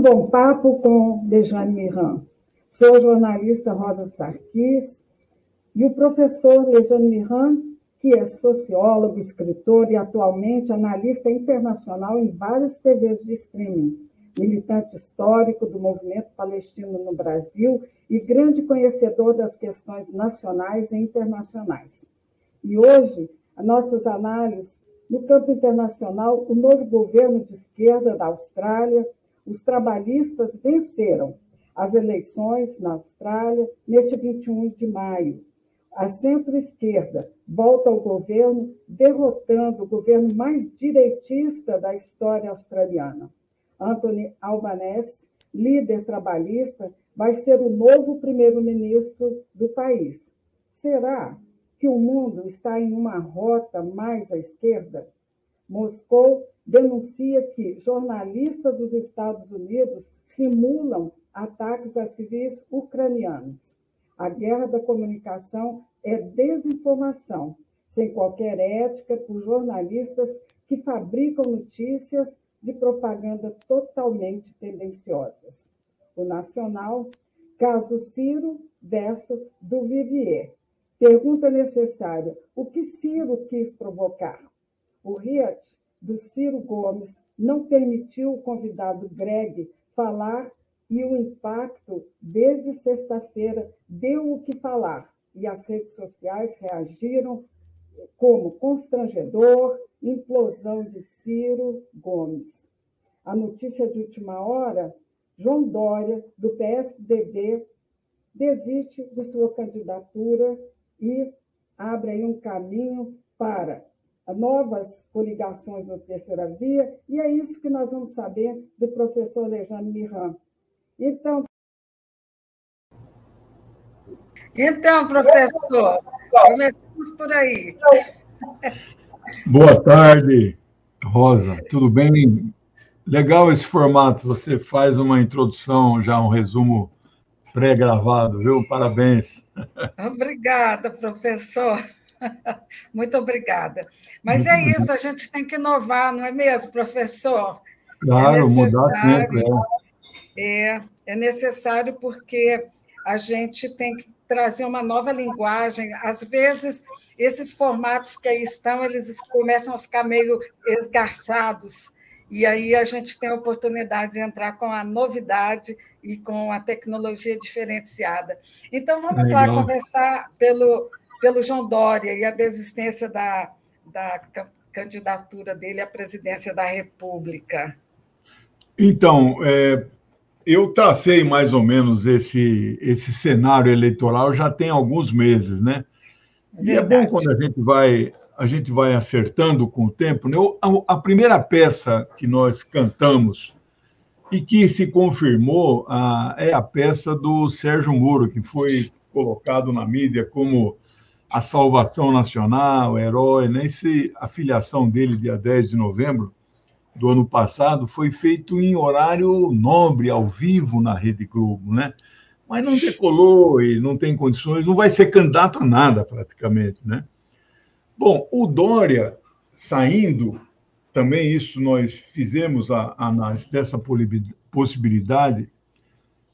um bom papo com Dejane Miran. Sou a jornalista Rosa Sarkis e o professor Dejane Miran, que é sociólogo, escritor e atualmente analista internacional em várias TVs de streaming, militante histórico do movimento palestino no Brasil e grande conhecedor das questões nacionais e internacionais. E hoje, as nossas análises no campo internacional, o novo governo de esquerda da Austrália, os trabalhistas venceram as eleições na Austrália neste 21 de maio. A centro-esquerda volta ao governo, derrotando o governo mais direitista da história australiana. Anthony Albanese, líder trabalhista, vai ser o novo primeiro-ministro do país. Será que o mundo está em uma rota mais à esquerda? Moscou denuncia que jornalistas dos Estados Unidos simulam ataques a civis ucranianos. A guerra da comunicação é desinformação, sem qualquer ética por jornalistas que fabricam notícias de propaganda totalmente tendenciosas. O Nacional, caso Ciro versus do Vivier. Pergunta necessária: o que Ciro quis provocar? O Riat, do Ciro Gomes, não permitiu o convidado Greg falar e o impacto, desde sexta-feira, deu o que falar. E as redes sociais reagiram como constrangedor, implosão de Ciro Gomes. A notícia de última hora: João Dória, do PSDB, desiste de sua candidatura e abre um caminho para novas coligações na terceira via, e é isso que nós vamos saber do professor Alexandre Miran. Então, então, professor, começamos por aí. Boa tarde, Rosa. Tudo bem? Legal esse formato. Você faz uma introdução, já um resumo pré-gravado, viu? Parabéns. Obrigada, professor. Muito obrigada. Mas é isso, a gente tem que inovar, não é mesmo, professor? Claro, é mudar sempre. É. é, é necessário porque a gente tem que trazer uma nova linguagem. Às vezes, esses formatos que aí estão, eles começam a ficar meio esgarçados. E aí a gente tem a oportunidade de entrar com a novidade e com a tecnologia diferenciada. Então, vamos Legal. lá conversar pelo, pelo João Dória e a desistência da, da candidatura dele à presidência da República. Então, é, eu tracei mais ou menos esse, esse cenário eleitoral já tem alguns meses, né? Verdade. E é bom quando a gente vai a gente vai acertando com o tempo. Né? A, primeira peça que nós cantamos e que se confirmou a, é a peça do Sérgio Moro, que foi colocado na mídia como a salvação nacional, herói. Né? Esse, a filiação dele, dia 10 de novembro do ano passado, foi feito em horário nobre, ao vivo, na Rede Globo. Né? Mas não decolou e não tem condições, não vai ser candidato a nada, praticamente. Né? Bom, o Dória saindo, também isso nós fizemos a análise dessa possibilidade,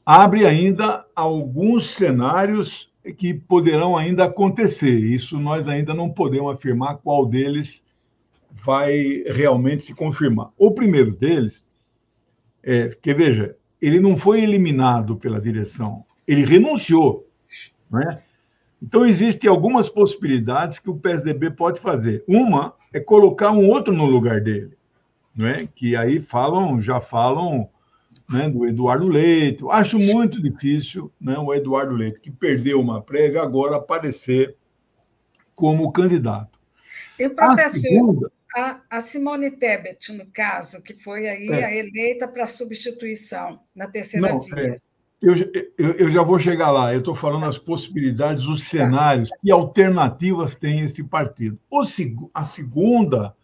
abre ainda alguns cenários que poderão ainda acontecer. Isso nós ainda não podemos afirmar qual deles vai realmente se confirmar. O primeiro deles é que, veja, ele não foi eliminado pela direção, ele renunciou. Não é? Então, existem algumas possibilidades que o PSDB pode fazer. Uma é colocar um outro no lugar dele, né? que aí falam, já falam né, do Eduardo Leite. Acho muito difícil né, o Eduardo Leite, que perdeu uma prévia, agora aparecer como candidato. E, professor, a, segunda... a, a Simone Tebet, no caso, que foi aí é. a eleita para substituição na terceira Não, via. É. Eu, eu, eu, já vou chegar lá. Eu estou falando as possibilidades, os cenários, que alternativas tem esse partido. O, a segunda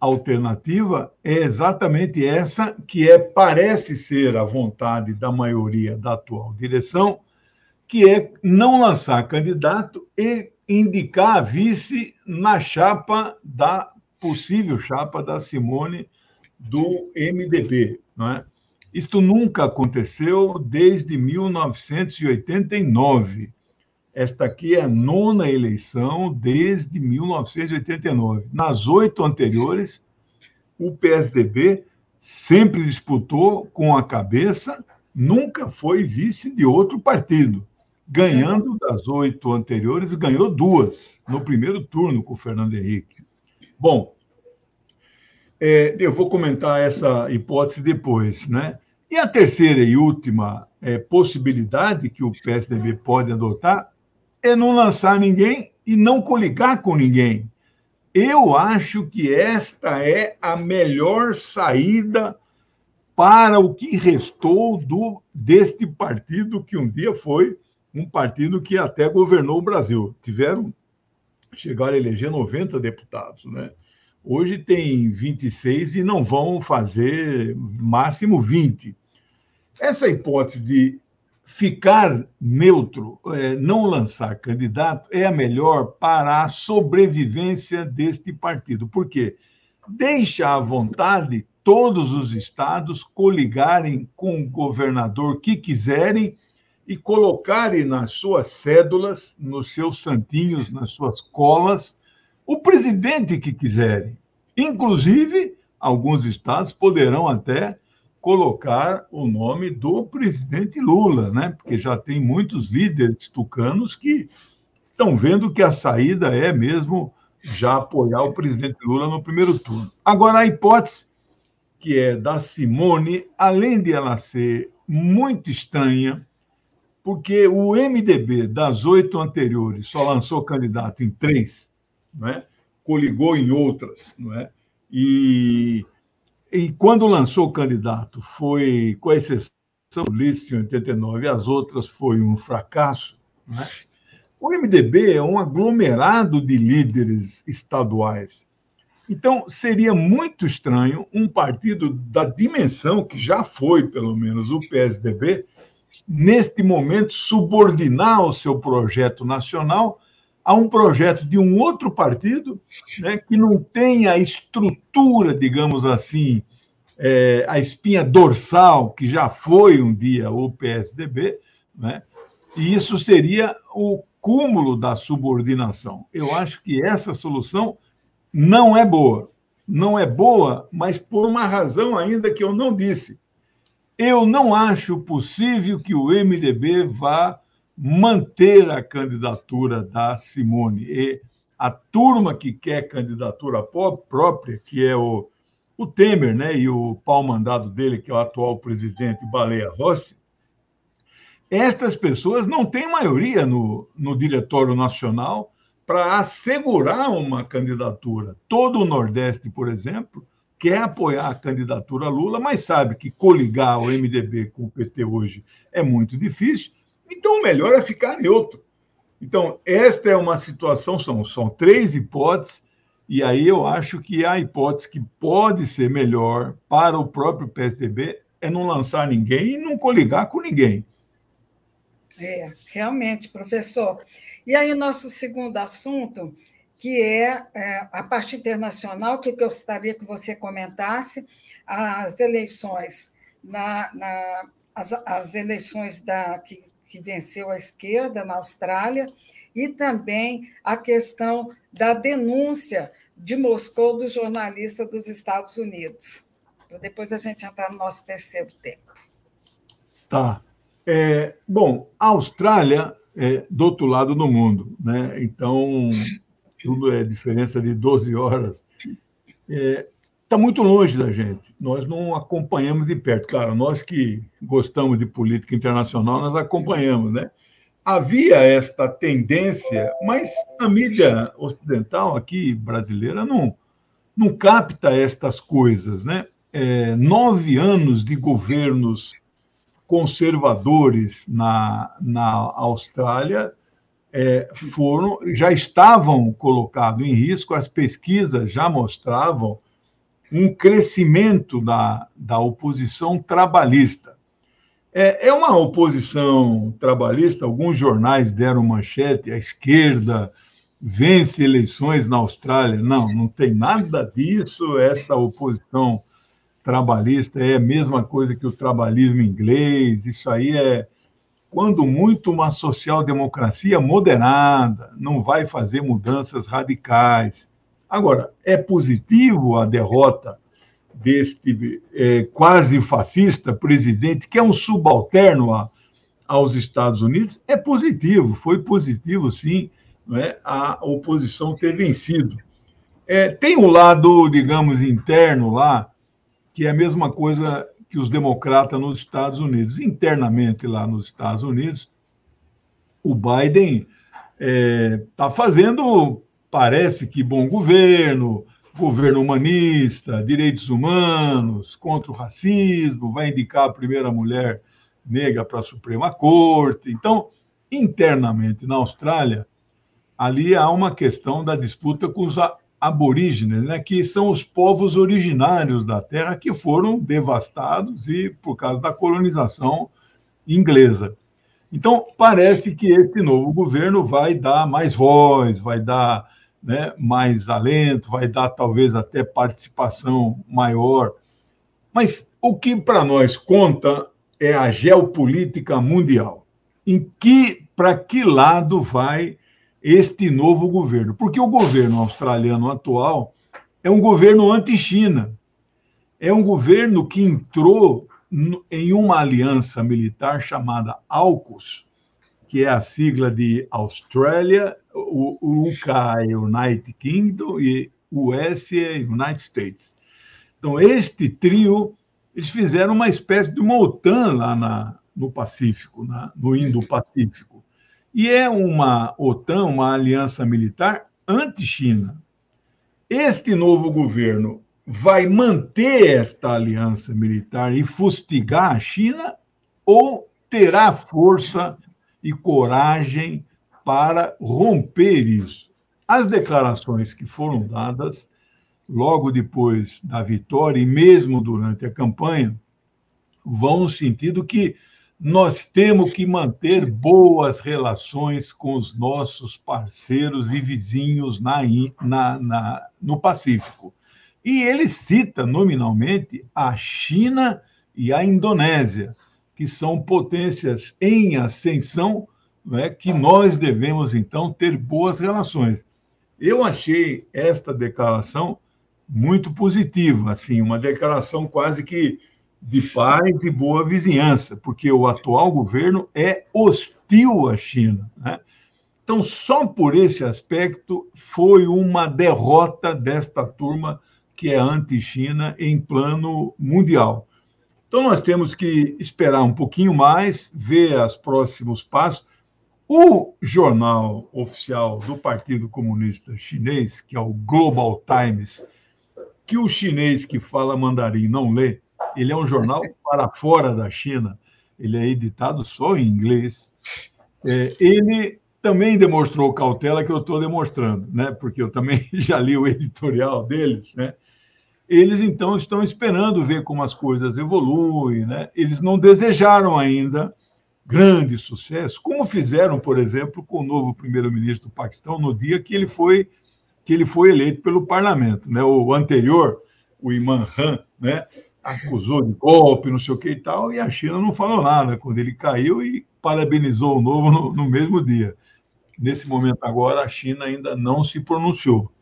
alternativa é exatamente essa, que é parece ser a vontade da maioria da atual direção, que é não lançar candidato e indicar a vice na chapa da possível chapa da Simone do MDB, não é? Isto nunca aconteceu desde 1989. Esta aqui é a nona eleição desde 1989. Nas oito anteriores, o PSDB sempre disputou com a cabeça, nunca foi vice de outro partido. Ganhando das oito anteriores, ganhou duas no primeiro turno com o Fernando Henrique. Bom, é, eu vou comentar essa hipótese depois, né? E a terceira e última é, possibilidade que o PSDB pode adotar é não lançar ninguém e não coligar com ninguém. Eu acho que esta é a melhor saída para o que restou do deste partido que um dia foi um partido que até governou o Brasil. Tiveram chegaram a eleger 90 deputados, né? Hoje tem 26 e não vão fazer máximo 20. Essa hipótese de ficar neutro, é, não lançar candidato, é a melhor para a sobrevivência deste partido. Por quê? Deixa à vontade todos os estados coligarem com o governador que quiserem e colocarem nas suas cédulas, nos seus santinhos, nas suas colas, o presidente que quiserem. Inclusive, alguns estados poderão até colocar o nome do presidente Lula, né? Porque já tem muitos líderes tucanos que estão vendo que a saída é mesmo já apoiar o presidente Lula no primeiro turno. Agora, a hipótese que é da Simone, além de ela ser muito estranha, porque o MDB das oito anteriores só lançou candidato em três, é? coligou em outras. Não é? e, e quando lançou o candidato, foi, com exceção do Ulisses em 89, as outras foi um fracasso. É? O MDB é um aglomerado de líderes estaduais. Então, seria muito estranho um partido da dimensão que já foi, pelo menos, o PSDB, neste momento, subordinar o seu projeto nacional a um projeto de um outro partido né, que não tem a estrutura, digamos assim, é, a espinha dorsal que já foi um dia o PSDB, né, e isso seria o cúmulo da subordinação. Eu acho que essa solução não é boa. Não é boa, mas por uma razão ainda que eu não disse. Eu não acho possível que o MDB vá manter a candidatura da Simone. E a turma que quer candidatura própria, que é o, o Temer né, e o pau-mandado dele, que é o atual presidente Baleia Rossi, estas pessoas não têm maioria no, no Diretório Nacional para assegurar uma candidatura. Todo o Nordeste, por exemplo, quer apoiar a candidatura Lula, mas sabe que coligar o MDB com o PT hoje é muito difícil então, o melhor é ficar neutro. Então, esta é uma situação, são, são três hipóteses, e aí eu acho que a hipótese que pode ser melhor para o próprio PSDB é não lançar ninguém e não coligar com ninguém. É, realmente, professor. E aí, nosso segundo assunto, que é, é a parte internacional, que eu gostaria que você comentasse, as eleições, na, na as, as eleições da, que que venceu a esquerda na Austrália, e também a questão da denúncia de Moscou do jornalista dos Estados Unidos. Para depois a gente entrar no nosso terceiro tempo. Tá. É, bom, a Austrália é do outro lado do mundo, né? Então, tudo é diferença de 12 horas. É, está muito longe da gente. Nós não acompanhamos de perto. Claro, nós que gostamos de política internacional, nós acompanhamos, né? Havia esta tendência, mas a mídia ocidental aqui brasileira não, não capta estas coisas, né? É, nove anos de governos conservadores na, na Austrália é, foram já estavam colocados em risco, as pesquisas já mostravam um crescimento da, da oposição trabalhista. É, é uma oposição trabalhista, alguns jornais deram manchete, a esquerda vence eleições na Austrália. Não, não tem nada disso, essa oposição trabalhista é a mesma coisa que o trabalhismo inglês, isso aí é, quando muito, uma social-democracia moderada, não vai fazer mudanças radicais. Agora, é positivo a derrota deste é, quase fascista presidente, que é um subalterno a, aos Estados Unidos? É positivo, foi positivo, sim, é? a oposição ter vencido. É, tem um lado, digamos, interno lá, que é a mesma coisa que os democratas nos Estados Unidos. Internamente lá nos Estados Unidos, o Biden está é, fazendo, parece que bom governo, governo humanista, direitos humanos, contra o racismo, vai indicar a primeira mulher negra para a Suprema Corte. Então, internamente na Austrália, ali há uma questão da disputa com os aborígenes, né, que são os povos originários da terra que foram devastados e por causa da colonização inglesa. Então, parece que esse novo governo vai dar mais voz, vai dar né, mais alento, vai dar talvez até participação maior. Mas o que para nós conta é a geopolítica mundial. Em que para que lado vai este novo governo? Porque o governo australiano atual é um governo anti-China. É um governo que entrou em uma aliança militar chamada AUKUS, que é a sigla de Austrália, o UK é United Kingdom e US é United States. Então, este trio, eles fizeram uma espécie de uma OTAN lá na, no Pacífico, na, no Indo-Pacífico. E é uma OTAN, uma aliança militar anti-China. Este novo governo vai manter esta aliança militar e fustigar a China ou terá força e coragem para romper isso. As declarações que foram dadas logo depois da vitória e mesmo durante a campanha vão no sentido que nós temos que manter boas relações com os nossos parceiros e vizinhos na, na, na, no Pacífico. E ele cita nominalmente a China e a Indonésia, que são potências em ascensão, né, que nós devemos, então, ter boas relações. Eu achei esta declaração muito positiva, assim, uma declaração quase que de paz e boa vizinhança, porque o atual governo é hostil à China. Né? Então, só por esse aspecto, foi uma derrota desta turma que é anti-China em plano mundial. Então, nós temos que esperar um pouquinho mais, ver os próximos passos. O jornal oficial do Partido Comunista Chinês, que é o Global Times, que o chinês que fala mandarim não lê, ele é um jornal para fora da China, ele é editado só em inglês. É, ele também demonstrou cautela que eu estou demonstrando, né? porque eu também já li o editorial deles. Né? Eles, então, estão esperando ver como as coisas evoluem. Né? Eles não desejaram ainda grande sucesso, como fizeram, por exemplo, com o novo primeiro-ministro do Paquistão no dia que ele foi que ele foi eleito pelo parlamento, né? O anterior, o Imam Khan, né? acusou de golpe, não sei o que e tal, e a China não falou nada quando ele caiu e parabenizou o novo no, no mesmo dia. Nesse momento agora, a China ainda não se pronunciou.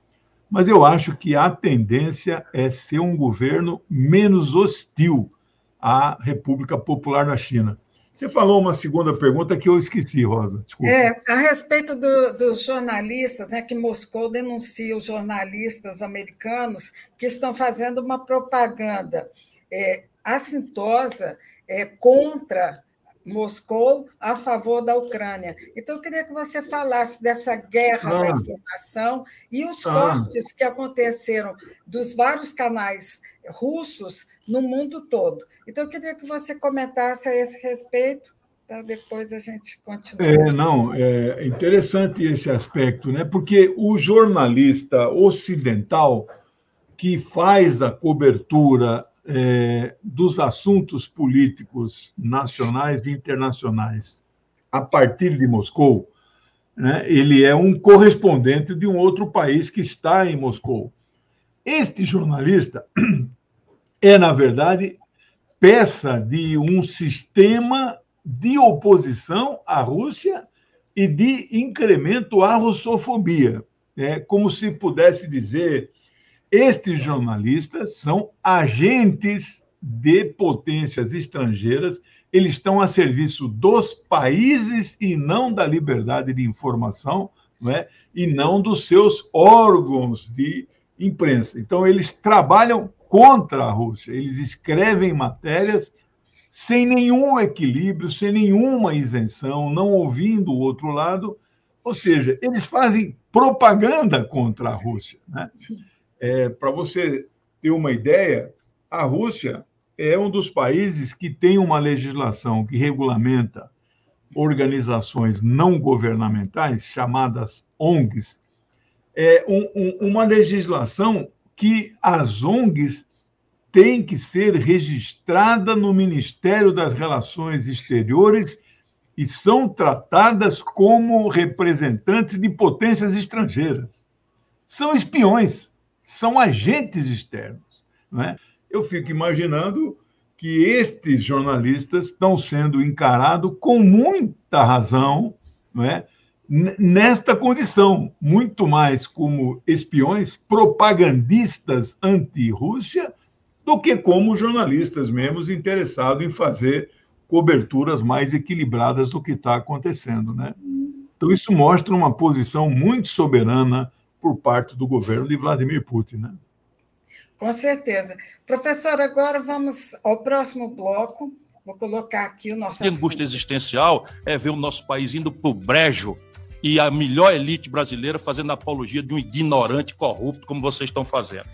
Mas eu acho que a tendência é ser um governo menos hostil à República Popular da China. Você falou uma segunda pergunta que eu esqueci, Rosa. Desculpa. É, a respeito do, dos jornalistas, né, que Moscou denuncia os jornalistas americanos que estão fazendo uma propaganda é, assintosa é, contra Moscou a favor da Ucrânia. Então, eu queria que você falasse dessa guerra ah. da informação e os ah. cortes que aconteceram dos vários canais russos no mundo todo. Então, eu queria que você comentasse a esse respeito, para depois a gente continuar. É, não, é interessante esse aspecto, né? porque o jornalista ocidental que faz a cobertura é, dos assuntos políticos nacionais e internacionais a partir de Moscou, né, ele é um correspondente de um outro país que está em Moscou. Este jornalista, é, na verdade, peça de um sistema de oposição à Rússia e de incremento à russofobia. É como se pudesse dizer, estes jornalistas são agentes de potências estrangeiras, eles estão a serviço dos países e não da liberdade de informação, não é? e não dos seus órgãos de imprensa. Então, eles trabalham contra a Rússia, eles escrevem matérias sem nenhum equilíbrio, sem nenhuma isenção, não ouvindo o outro lado, ou seja, eles fazem propaganda contra a Rússia. Né? É, Para você ter uma ideia, a Rússia é um dos países que tem uma legislação que regulamenta organizações não governamentais, chamadas ONGs, é um, um, uma legislação que as ONGs têm que ser registrada no Ministério das Relações Exteriores e são tratadas como representantes de potências estrangeiras. São espiões, são agentes externos. Não é? Eu fico imaginando que estes jornalistas estão sendo encarados com muita razão, não é? nesta condição, muito mais como espiões, propagandistas anti-Rússia, do que como jornalistas mesmo interessados em fazer coberturas mais equilibradas do que está acontecendo. Né? Então, isso mostra uma posição muito soberana por parte do governo de Vladimir Putin. Né? Com certeza. Professor, agora vamos ao próximo bloco. Vou colocar aqui o nosso. A angústia existencial é ver o nosso país indo para o brejo e a melhor elite brasileira fazendo apologia de um ignorante corrupto, como vocês estão fazendo.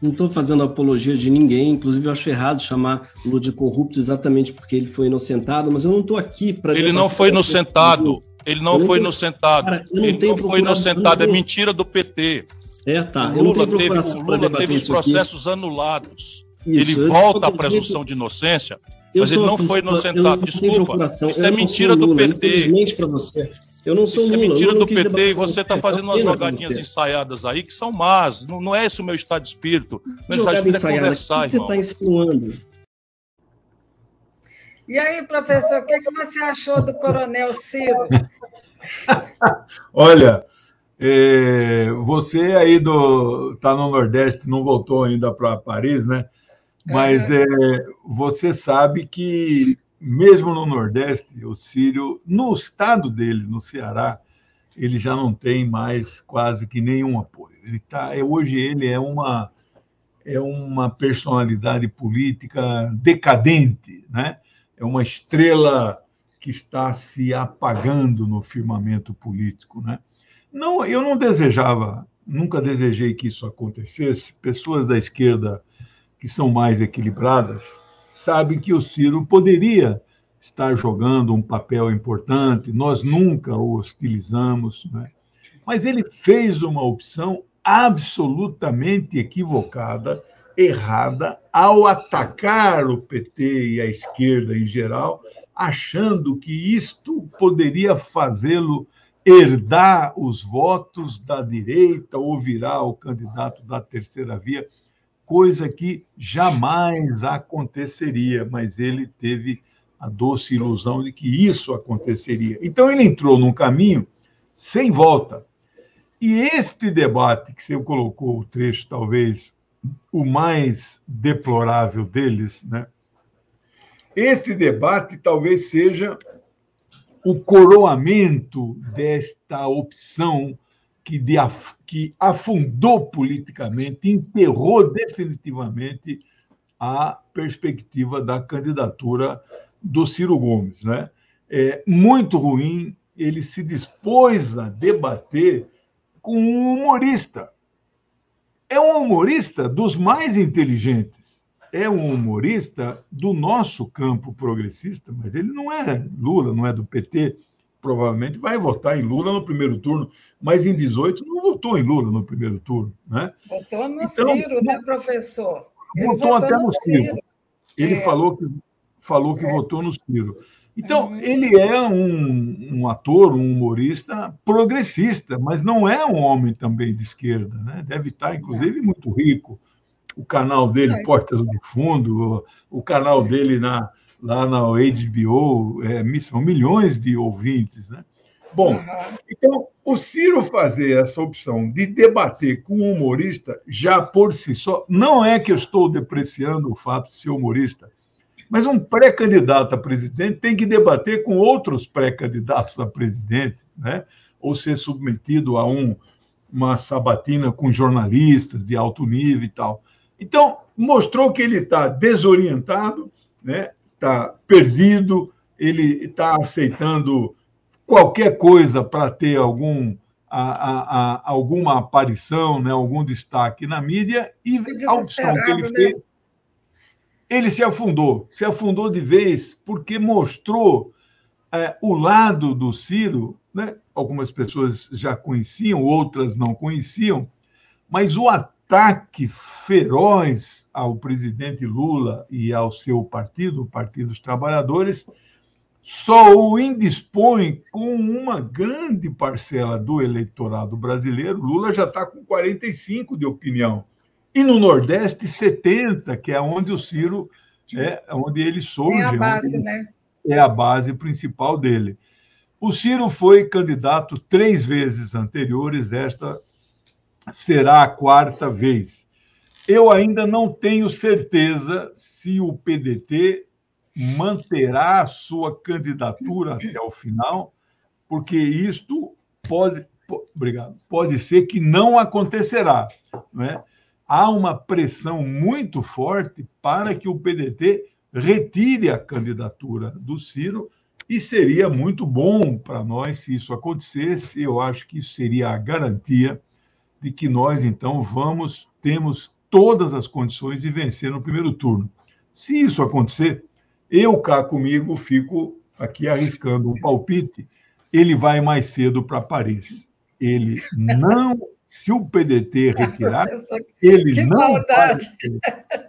Não estou fazendo apologia de ninguém, inclusive eu acho errado chamar Lula de corrupto exatamente porque ele foi inocentado, mas eu não estou aqui para. Ele não foi inocentado. Ele não foi inocentado. Cara, ele não foi inocentado. É mentira do PT. É, tá. O Lula teve, Lula teve os processos aqui. anulados. Isso, ele volta à presunção de inocência, eu mas ele não foi inocentado. Desculpa. Isso é mentira do PT. para você. Eu não sou Isso Lula. é mentira do PT e você está fazendo umas jogadinhas ensaiadas aí que são más. Não, não é esse o meu estado de espírito. Meu estado de espírito é conversar, que irmão. Você está insinuando. E aí, professor, o que, que você achou do Coronel Ciro? Olha, é, você aí do tá no Nordeste, não voltou ainda para Paris, né? Mas é, você sabe que mesmo no Nordeste, o Sírio, no estado dele, no Ceará, ele já não tem mais quase que nenhum apoio. Ele tá, é, hoje ele é uma é uma personalidade política decadente, né? É uma estrela que está se apagando no firmamento político. Né? Não, eu não desejava, nunca desejei que isso acontecesse. Pessoas da esquerda que são mais equilibradas sabem que o Ciro poderia estar jogando um papel importante, nós nunca o hostilizamos, né? mas ele fez uma opção absolutamente equivocada errada ao atacar o PT e a esquerda em geral, achando que isto poderia fazê-lo herdar os votos da direita ou virar o candidato da terceira via, coisa que jamais aconteceria, mas ele teve a doce ilusão de que isso aconteceria. Então ele entrou num caminho sem volta. E este debate que você colocou o trecho talvez o mais deplorável deles, né? Este debate talvez seja o coroamento desta opção que, de, que afundou politicamente, enterrou definitivamente a perspectiva da candidatura do Ciro Gomes. Né? É muito ruim, ele se dispôs a debater com um humorista é um humorista dos mais inteligentes. É um humorista do nosso campo progressista, mas ele não é Lula, não é do PT. Provavelmente vai votar em Lula no primeiro turno, mas em 18 não votou em Lula no primeiro turno. Né? Votou no então, Ciro, né, professor? Ele votou, votou até no Ciro. Ciro. Ele é. falou que, falou que é. votou no Ciro. Então, uhum. ele é um, um, ator, um humorista progressista, mas não é um homem também de esquerda. Né? Deve estar, inclusive, muito rico. o canal dele, Portas do Fundo, o canal dele na, lá na HBO, é, são milhões de ouvintes, né? Bom, então o Ciro fazer essa opção de debater com um humorista já por si só, não é que eu estou depreciando o fato de ser humorista, mas um pré-candidato a presidente tem que debater com outros pré-candidatos a presidente, né? ou ser submetido a um, uma sabatina com jornalistas de alto nível e tal. Então, mostrou que ele está desorientado, né? está perdido, ele está aceitando qualquer coisa para ter algum, a, a, a, alguma aparição, né? algum destaque na mídia, e a opção que ele né? fez. Ele se afundou, se afundou de vez, porque mostrou é, o lado do Ciro, né? algumas pessoas já conheciam, outras não conheciam, mas o ataque feroz ao presidente Lula e ao seu partido, o Partido dos Trabalhadores, só o indispõe com uma grande parcela do eleitorado brasileiro. Lula já está com 45 de opinião. E no Nordeste, 70, que é onde o Ciro é onde ele surge. É a base, né? É a base principal dele. O Ciro foi candidato três vezes anteriores, esta será a quarta vez. Eu ainda não tenho certeza se o PDT manterá a sua candidatura até o final, porque isto pode, obrigado, pode ser que não acontecerá. Né? Há uma pressão muito forte para que o PDT retire a candidatura do Ciro e seria muito bom para nós se isso acontecesse. Eu acho que isso seria a garantia de que nós, então, vamos, temos todas as condições de vencer no primeiro turno. Se isso acontecer, eu cá comigo fico aqui arriscando um palpite. Ele vai mais cedo para Paris. Ele não, se o PDT retirar, ele não, vai,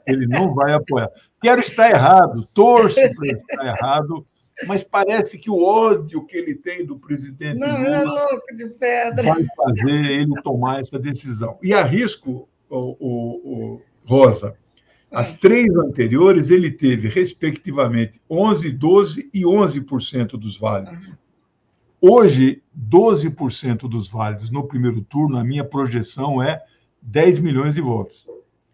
ele não vai apoiar. Quero estar errado, torço para estar errado, mas parece que o ódio que ele tem do presidente Não, Lula é louco de pedra. vai fazer ele tomar essa decisão. E arrisco, o, o, o Rosa, as é. três anteriores ele teve, respectivamente, 11, 12 e 11% dos válidos. Hoje, 12% dos válidos no primeiro turno, a minha projeção é 10 milhões de votos.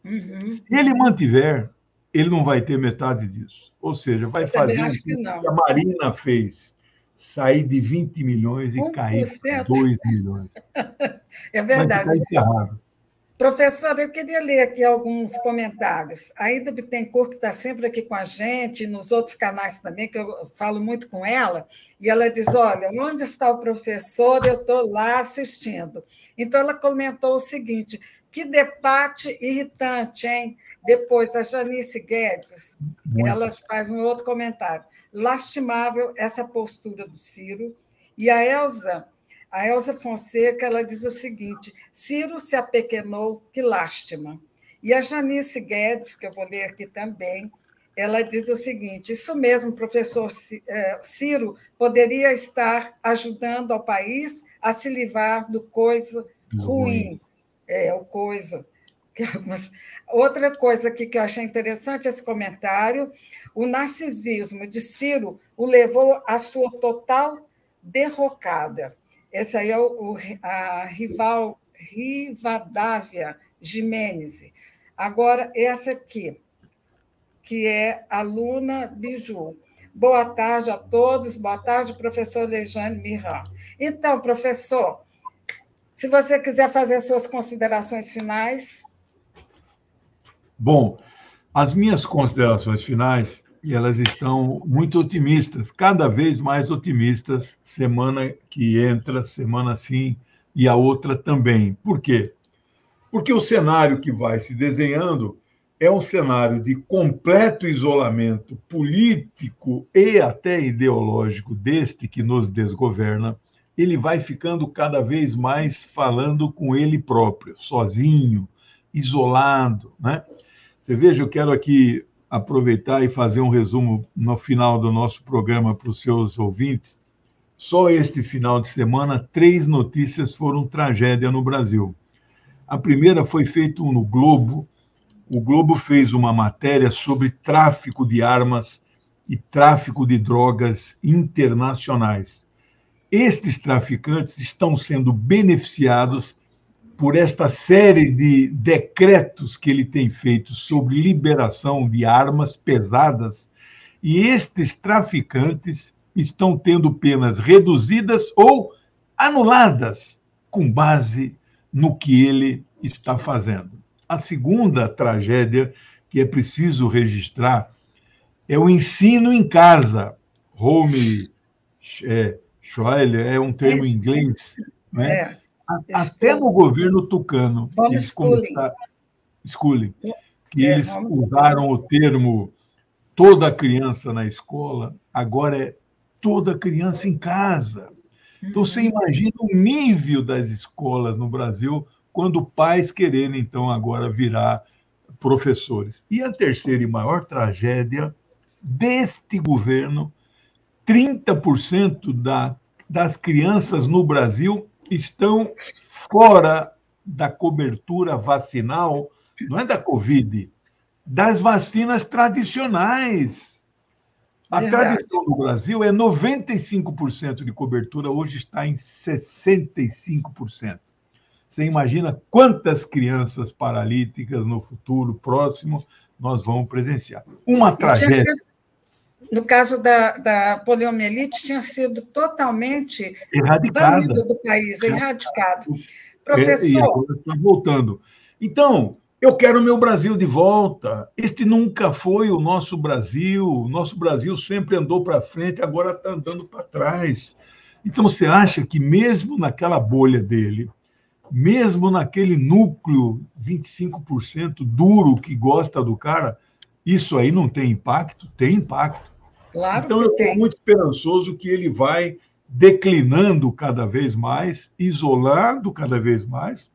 Uhum. Se ele mantiver ele não vai ter metade disso. Ou seja, vai fazer o que, que, a Marina fez, sair de 20 milhões e 1%. cair para 2 milhões. É verdade. Professor, eu queria ler aqui alguns comentários. A Ida Bittencourt, que está sempre aqui com a gente, nos outros canais também, que eu falo muito com ela, e ela diz: Olha, onde está o professor? Eu estou lá assistindo. Então, ela comentou o seguinte: que debate irritante, hein? Depois, a Janice Guedes, Muito. ela faz um outro comentário. Lastimável essa postura do Ciro. E a Elza, a Elza Fonseca, ela diz o seguinte: Ciro se apequenou, que lástima. E a Janice Guedes, que eu vou ler aqui também, ela diz o seguinte: isso mesmo, professor eh, Ciro poderia estar ajudando ao país a se livrar do coisa ruim. É, o coisa. Outra coisa aqui que eu achei interessante esse comentário: o narcisismo de Ciro o levou à sua total derrocada. Esse aí é o, a rival Rivadavia Jimenez. Agora, essa aqui, que é a Luna Biju. Boa tarde a todos, boa tarde, professor Lejane Miran. Então, professor, se você quiser fazer suas considerações finais. Bom, as minhas considerações finais, elas estão muito otimistas, cada vez mais otimistas, semana que entra, semana sim, e a outra também. Por quê? Porque o cenário que vai se desenhando é um cenário de completo isolamento político e até ideológico deste que nos desgoverna. Ele vai ficando cada vez mais falando com ele próprio, sozinho, isolado, né? Você veja, eu quero aqui aproveitar e fazer um resumo no final do nosso programa para os seus ouvintes. Só este final de semana, três notícias foram tragédia no Brasil. A primeira foi feita no Globo, o Globo fez uma matéria sobre tráfico de armas e tráfico de drogas internacionais. Estes traficantes estão sendo beneficiados por esta série de decretos que ele tem feito sobre liberação de armas pesadas, e estes traficantes estão tendo penas reduzidas ou anuladas com base no que ele está fazendo. A segunda tragédia que é preciso registrar é o ensino em casa. Home é, é um termo em inglês, né? É. Até no governo tucano, eles começaram, schooling, que é, eles usaram o termo toda criança na escola, agora é toda criança em casa. Então, você uhum. imagina o nível das escolas no Brasil quando pais quererem, então, agora virar professores. E a terceira e maior tragédia deste governo, 30% da, das crianças no Brasil estão fora da cobertura vacinal, não é da Covid, das vacinas tradicionais. A Verdade. tradição no Brasil é 95% de cobertura, hoje está em 65%. Você imagina quantas crianças paralíticas no futuro próximo nós vamos presenciar. Uma tragédia no caso da, da poliomielite, tinha sido totalmente erradicada banido do país, erradicado. Professor. Está voltando. Então, eu quero meu Brasil de volta. Este nunca foi o nosso Brasil. O nosso Brasil sempre andou para frente, agora está andando para trás. Então, você acha que, mesmo naquela bolha dele, mesmo naquele núcleo 25% duro que gosta do cara, isso aí não tem impacto? Tem impacto. Claro então, eu estou muito esperançoso que ele vai declinando cada vez mais, isolando cada vez mais.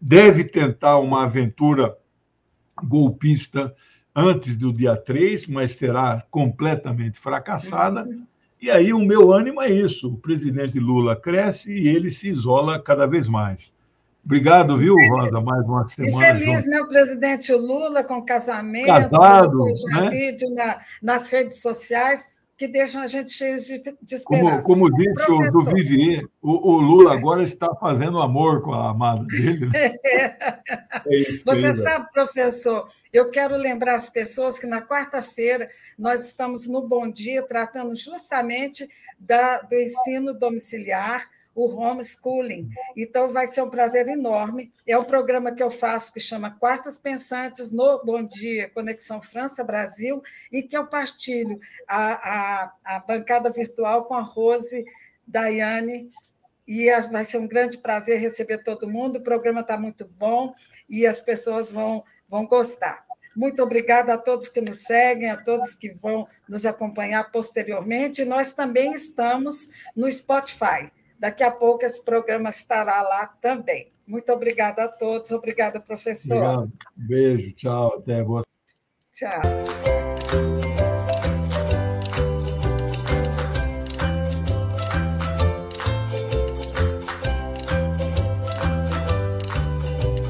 Deve tentar uma aventura golpista antes do dia 3, mas será completamente fracassada. Uhum. E aí o meu ânimo é isso: o presidente Lula cresce e ele se isola cada vez mais. Obrigado, viu, Rosa, mais uma semana. E feliz, junto. né? O presidente Lula com casamento, Casado, né? vídeo na, nas redes sociais, que deixam a gente cheio de, de esperança. Como, como disse o do Vivier, o, o, Lula agora está fazendo amor com a amada dele. Né? É isso, Você sabe, professor, eu quero lembrar as pessoas que na quarta-feira nós estamos no Bom Dia tratando justamente da, do ensino domiciliar o homeschooling. Então, vai ser um prazer enorme. É um programa que eu faço que chama Quartas Pensantes no Bom Dia, Conexão França-Brasil, e que eu partilho a, a, a bancada virtual com a Rose Daiane. E vai ser um grande prazer receber todo mundo. O programa está muito bom e as pessoas vão, vão gostar. Muito obrigada a todos que nos seguem, a todos que vão nos acompanhar posteriormente. Nós também estamos no Spotify. Daqui a pouco esse programa estará lá também. Muito obrigada a todos. Obrigada, professor. Obrigado. Beijo, tchau. Até a Tchau.